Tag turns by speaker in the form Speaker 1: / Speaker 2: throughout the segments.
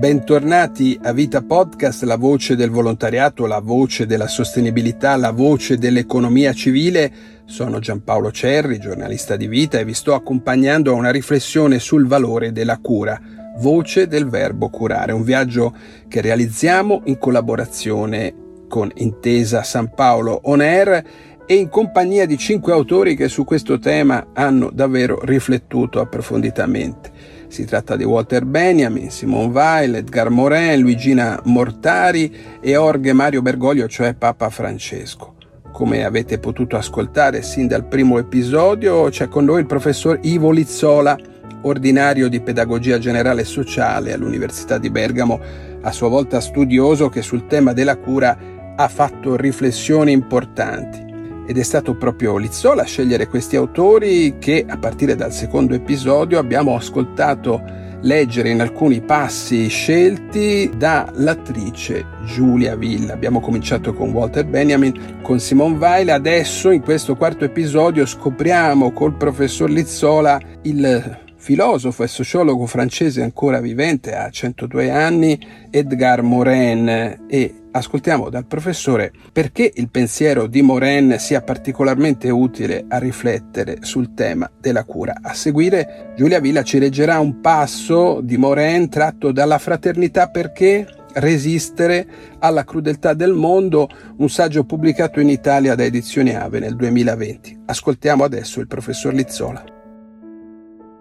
Speaker 1: Bentornati a Vita Podcast, la voce del volontariato, la voce della sostenibilità, la voce dell'economia civile. Sono Giampaolo Cerri, giornalista di Vita e vi sto accompagnando a una riflessione sul valore della cura, voce del verbo curare, un viaggio che realizziamo in collaborazione con Intesa San Paolo On Air e in compagnia di cinque autori che su questo tema hanno davvero riflettuto approfonditamente. Si tratta di Walter Benjamin, Simone Weil, Edgar Morin, Luigina Mortari e Orge Mario Bergoglio, cioè Papa Francesco. Come avete potuto ascoltare sin dal primo episodio, c'è con noi il professor Ivo Lizzola, ordinario di pedagogia generale sociale all'Università di Bergamo, a sua volta studioso che sul tema della cura ha fatto riflessioni importanti ed è stato proprio Lizzola a scegliere questi autori che a partire dal secondo episodio abbiamo ascoltato leggere in alcuni passi scelti dall'attrice Giulia Villa. Abbiamo cominciato con Walter Benjamin, con Simone Weil, adesso in questo quarto episodio scopriamo col professor Lizzola il filosofo e sociologo francese ancora vivente a 102 anni, Edgar Morin, e ascoltiamo dal professore perché il pensiero di Morin sia particolarmente utile a riflettere sul tema della cura. A seguire Giulia Villa ci leggerà un passo di Morin tratto dalla Fraternità perché resistere alla crudeltà del mondo, un saggio pubblicato in Italia da Edizioni Ave nel 2020. Ascoltiamo adesso il professor Lizzola.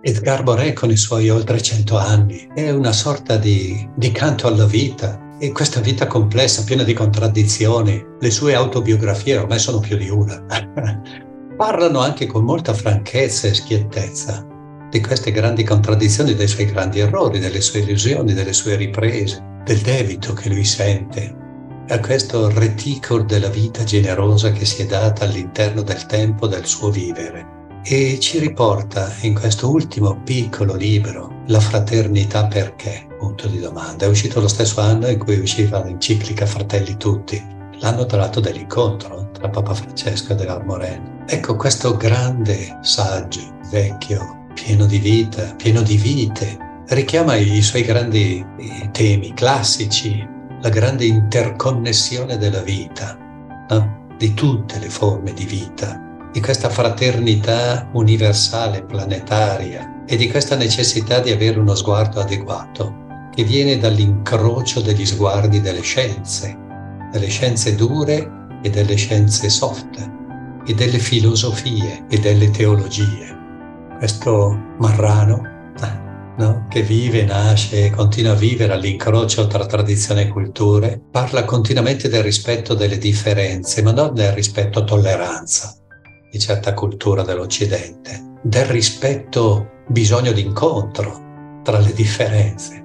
Speaker 2: Edgar Boré con i suoi oltre cento anni è una sorta di, di canto alla vita. E questa vita complessa, piena di contraddizioni, le sue autobiografie ormai sono più di una, parlano anche con molta franchezza e schiettezza di queste grandi contraddizioni, dei suoi grandi errori, delle sue illusioni, delle sue riprese, del debito che lui sente, a questo reticolo della vita generosa che si è data all'interno del tempo del suo vivere e ci riporta in questo ultimo piccolo libro, La fraternità perché? Punto di domanda. È uscito lo stesso anno in cui usciva l'enciclica Fratelli Tutti, l'anno tra l'altro dell'incontro tra Papa Francesco e Delar Moren. Ecco questo grande saggio, vecchio, pieno di vita, pieno di vite, richiama i suoi grandi temi classici, la grande interconnessione della vita, no? di tutte le forme di vita di questa fraternità universale, planetaria e di questa necessità di avere uno sguardo adeguato che viene dall'incrocio degli sguardi delle scienze, delle scienze dure e delle scienze soft, e delle filosofie e delle teologie. Questo marrano no? che vive, nasce e continua a vivere all'incrocio tra tradizione e culture, parla continuamente del rispetto delle differenze, ma non del rispetto a tolleranza di certa cultura dell'Occidente, del rispetto, bisogno di incontro tra le differenze,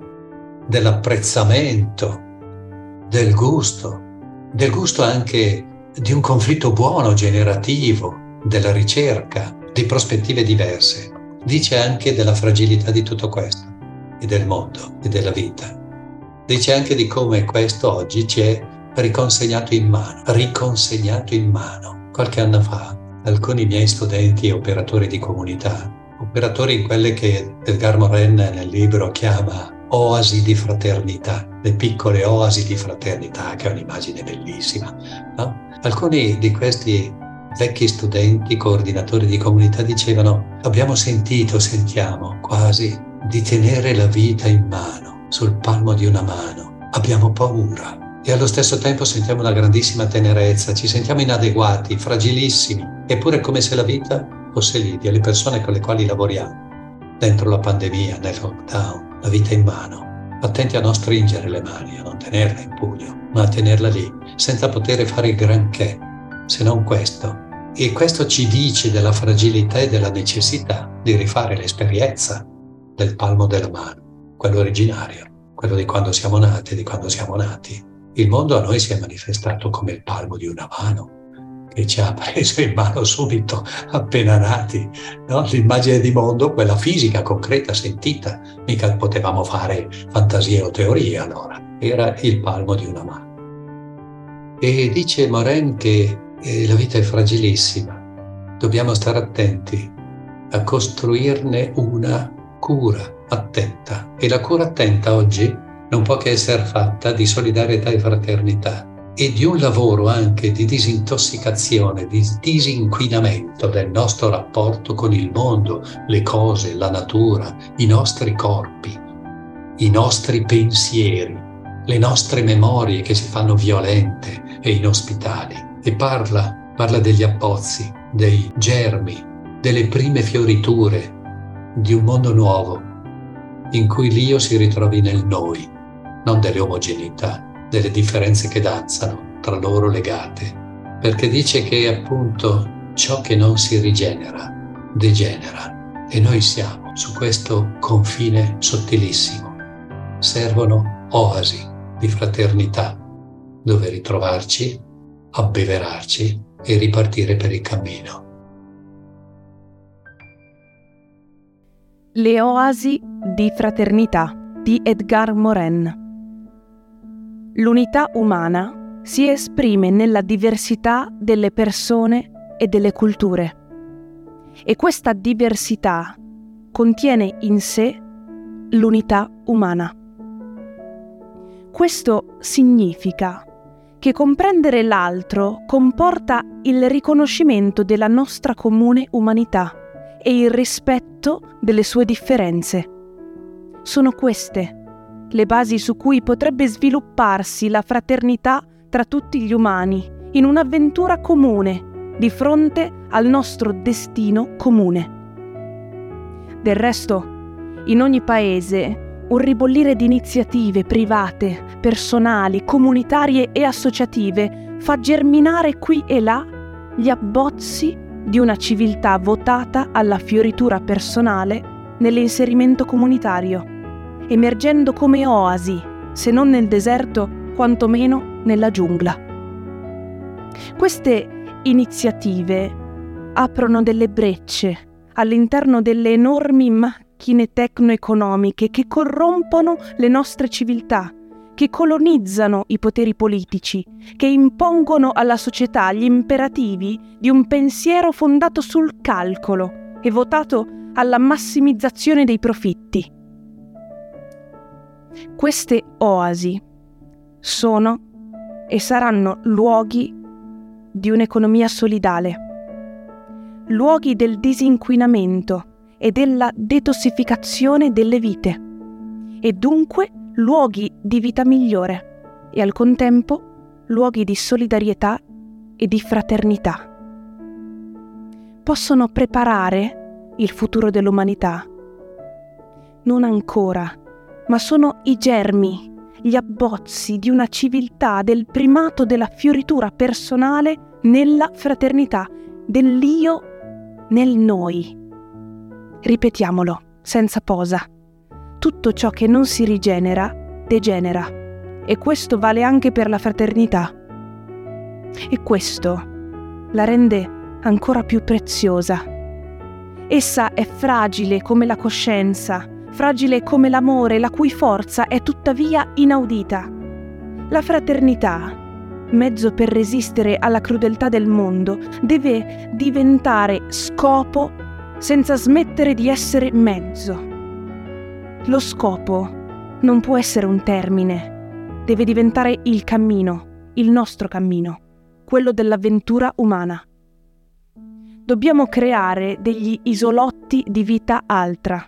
Speaker 2: dell'apprezzamento, del gusto, del gusto anche di un conflitto buono, generativo, della ricerca, di prospettive diverse. Dice anche della fragilità di tutto questo e del mondo e della vita. Dice anche di come questo oggi ci è riconsegnato in mano, riconsegnato in mano. Qualche anno fa alcuni miei studenti operatori di comunità, operatori in quelle che Edgar Morin nel libro chiama oasi di fraternità, le piccole oasi di fraternità, che è un'immagine bellissima. No? Alcuni di questi vecchi studenti, coordinatori di comunità, dicevano abbiamo sentito, sentiamo quasi di tenere la vita in mano, sul palmo di una mano. Abbiamo paura, e allo stesso tempo sentiamo una grandissima tenerezza, ci sentiamo inadeguati, fragilissimi, eppure come se la vita fosse lì, le persone con le quali lavoriamo, dentro la pandemia, nel lockdown, la vita in mano, attenti a non stringere le mani, a non tenerla in pugno, ma a tenerla lì, senza poter fare granché, se non questo. E questo ci dice della fragilità e della necessità di rifare l'esperienza del palmo della mano, quello originario, quello di quando siamo nati, di quando siamo nati il mondo a noi si è manifestato come il palmo di una mano che ci ha preso in mano subito appena nati. No? L'immagine di mondo, quella fisica, concreta, sentita, mica potevamo fare fantasie o teorie allora, era il palmo di una mano. E dice Moren che eh, la vita è fragilissima, dobbiamo stare attenti a costruirne una cura attenta. E la cura attenta oggi non può che essere fatta di solidarietà e fraternità e di un lavoro anche di disintossicazione, di disinquinamento del nostro rapporto con il mondo, le cose, la natura, i nostri corpi, i nostri pensieri, le nostre memorie che si fanno violente e inospitali. E parla, parla degli abbozzi, dei germi, delle prime fioriture di un mondo nuovo in cui l'io si ritrovi nel noi, non delle omogeneità delle differenze che danzano tra loro legate, perché dice che appunto ciò che non si rigenera degenera e noi siamo su questo confine sottilissimo. Servono oasi di fraternità dove ritrovarci, abbeverarci e ripartire per il cammino.
Speaker 3: Le oasi di fraternità di Edgar Morin L'unità umana si esprime nella diversità delle persone e delle culture. E questa diversità contiene in sé l'unità umana. Questo significa che comprendere l'altro comporta il riconoscimento della nostra comune umanità e il rispetto delle sue differenze. Sono queste le basi su cui potrebbe svilupparsi la fraternità tra tutti gli umani, in un'avventura comune, di fronte al nostro destino comune. Del resto, in ogni paese, un ribollire di iniziative private, personali, comunitarie e associative fa germinare qui e là gli abbozzi di una civiltà votata alla fioritura personale nell'inserimento comunitario emergendo come oasi, se non nel deserto, quantomeno nella giungla. Queste iniziative aprono delle brecce all'interno delle enormi macchine tecno-economiche che corrompono le nostre civiltà, che colonizzano i poteri politici, che impongono alla società gli imperativi di un pensiero fondato sul calcolo e votato alla massimizzazione dei profitti. Queste oasi sono e saranno luoghi di un'economia solidale, luoghi del disinquinamento e della detossificazione delle vite, e dunque luoghi di vita migliore e al contempo luoghi di solidarietà e di fraternità. Possono preparare il futuro dell'umanità? Non ancora ma sono i germi, gli abbozzi di una civiltà del primato della fioritura personale nella fraternità, dell'io nel noi. Ripetiamolo, senza posa. Tutto ciò che non si rigenera, degenera. E questo vale anche per la fraternità. E questo la rende ancora più preziosa. Essa è fragile come la coscienza, fragile come l'amore, la cui forza è tuttavia inaudita. La fraternità, mezzo per resistere alla crudeltà del mondo, deve diventare scopo senza smettere di essere mezzo. Lo scopo non può essere un termine, deve diventare il cammino, il nostro cammino, quello dell'avventura umana. Dobbiamo creare degli isolotti di vita altra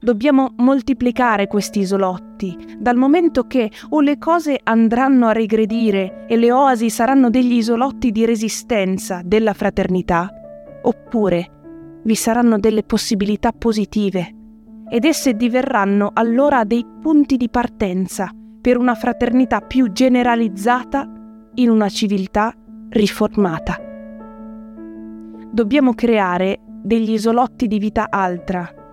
Speaker 3: Dobbiamo moltiplicare questi isolotti, dal momento che o le cose andranno a regredire e le oasi saranno degli isolotti di resistenza della fraternità, oppure vi saranno delle possibilità positive ed esse diverranno allora dei punti di partenza per una fraternità più generalizzata in una civiltà riformata. Dobbiamo creare degli isolotti di vita altra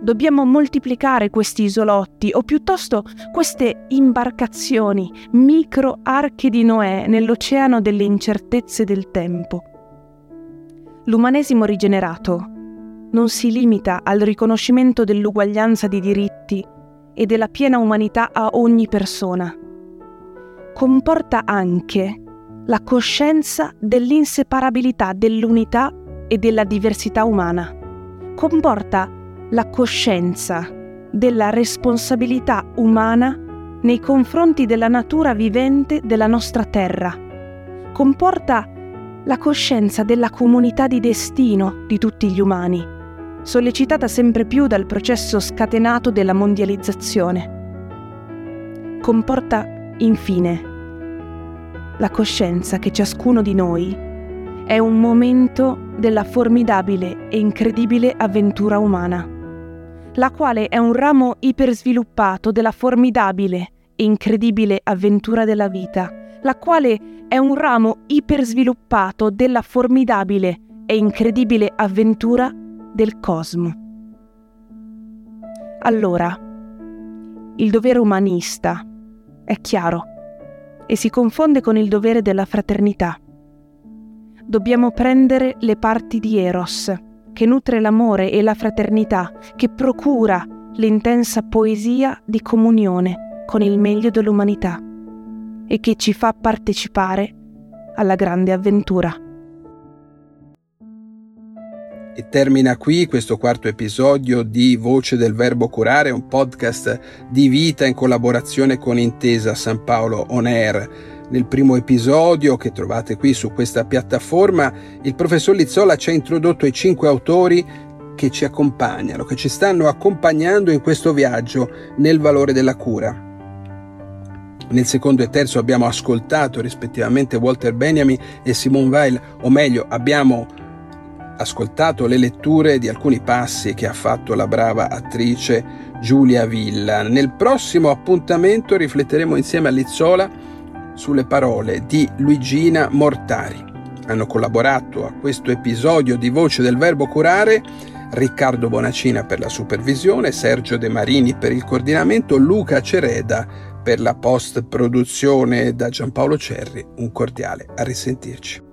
Speaker 3: Dobbiamo moltiplicare questi isolotti o piuttosto queste imbarcazioni, micro arche di Noè nell'oceano delle incertezze del tempo. L'umanesimo rigenerato non si limita al riconoscimento dell'uguaglianza di diritti e della piena umanità a ogni persona. Comporta anche la coscienza dell'inseparabilità dell'unità e della diversità umana. Comporta la coscienza della responsabilità umana nei confronti della natura vivente della nostra terra. Comporta la coscienza della comunità di destino di tutti gli umani, sollecitata sempre più dal processo scatenato della mondializzazione. Comporta, infine, la coscienza che ciascuno di noi è un momento della formidabile e incredibile avventura umana la quale è un ramo ipersviluppato della formidabile e incredibile avventura della vita, la quale è un ramo ipersviluppato della formidabile e incredibile avventura del cosmo. Allora, il dovere umanista è chiaro e si confonde con il dovere della fraternità. Dobbiamo prendere le parti di Eros, che nutre l'amore e la fraternità, che procura l'intensa poesia di comunione con il meglio dell'umanità e che ci fa partecipare alla grande avventura.
Speaker 1: E termina qui questo quarto episodio di Voce del Verbo Curare, un podcast di vita in collaborazione con Intesa San Paolo On Air. Nel primo episodio che trovate qui su questa piattaforma, il professor Lizzola ci ha introdotto i cinque autori che ci accompagnano, che ci stanno accompagnando in questo viaggio nel valore della cura. Nel secondo e terzo abbiamo ascoltato rispettivamente Walter Benjamin e Simone Weil, o meglio abbiamo ascoltato le letture di alcuni passi che ha fatto la brava attrice Giulia Villa. Nel prossimo appuntamento rifletteremo insieme a Lizzola sulle parole di Luigina Mortari. Hanno collaborato a questo episodio di Voce del Verbo Curare Riccardo Bonacina per la supervisione, Sergio De Marini per il coordinamento, Luca Cereda per la post produzione da Giampaolo Cerri. Un cordiale a risentirci.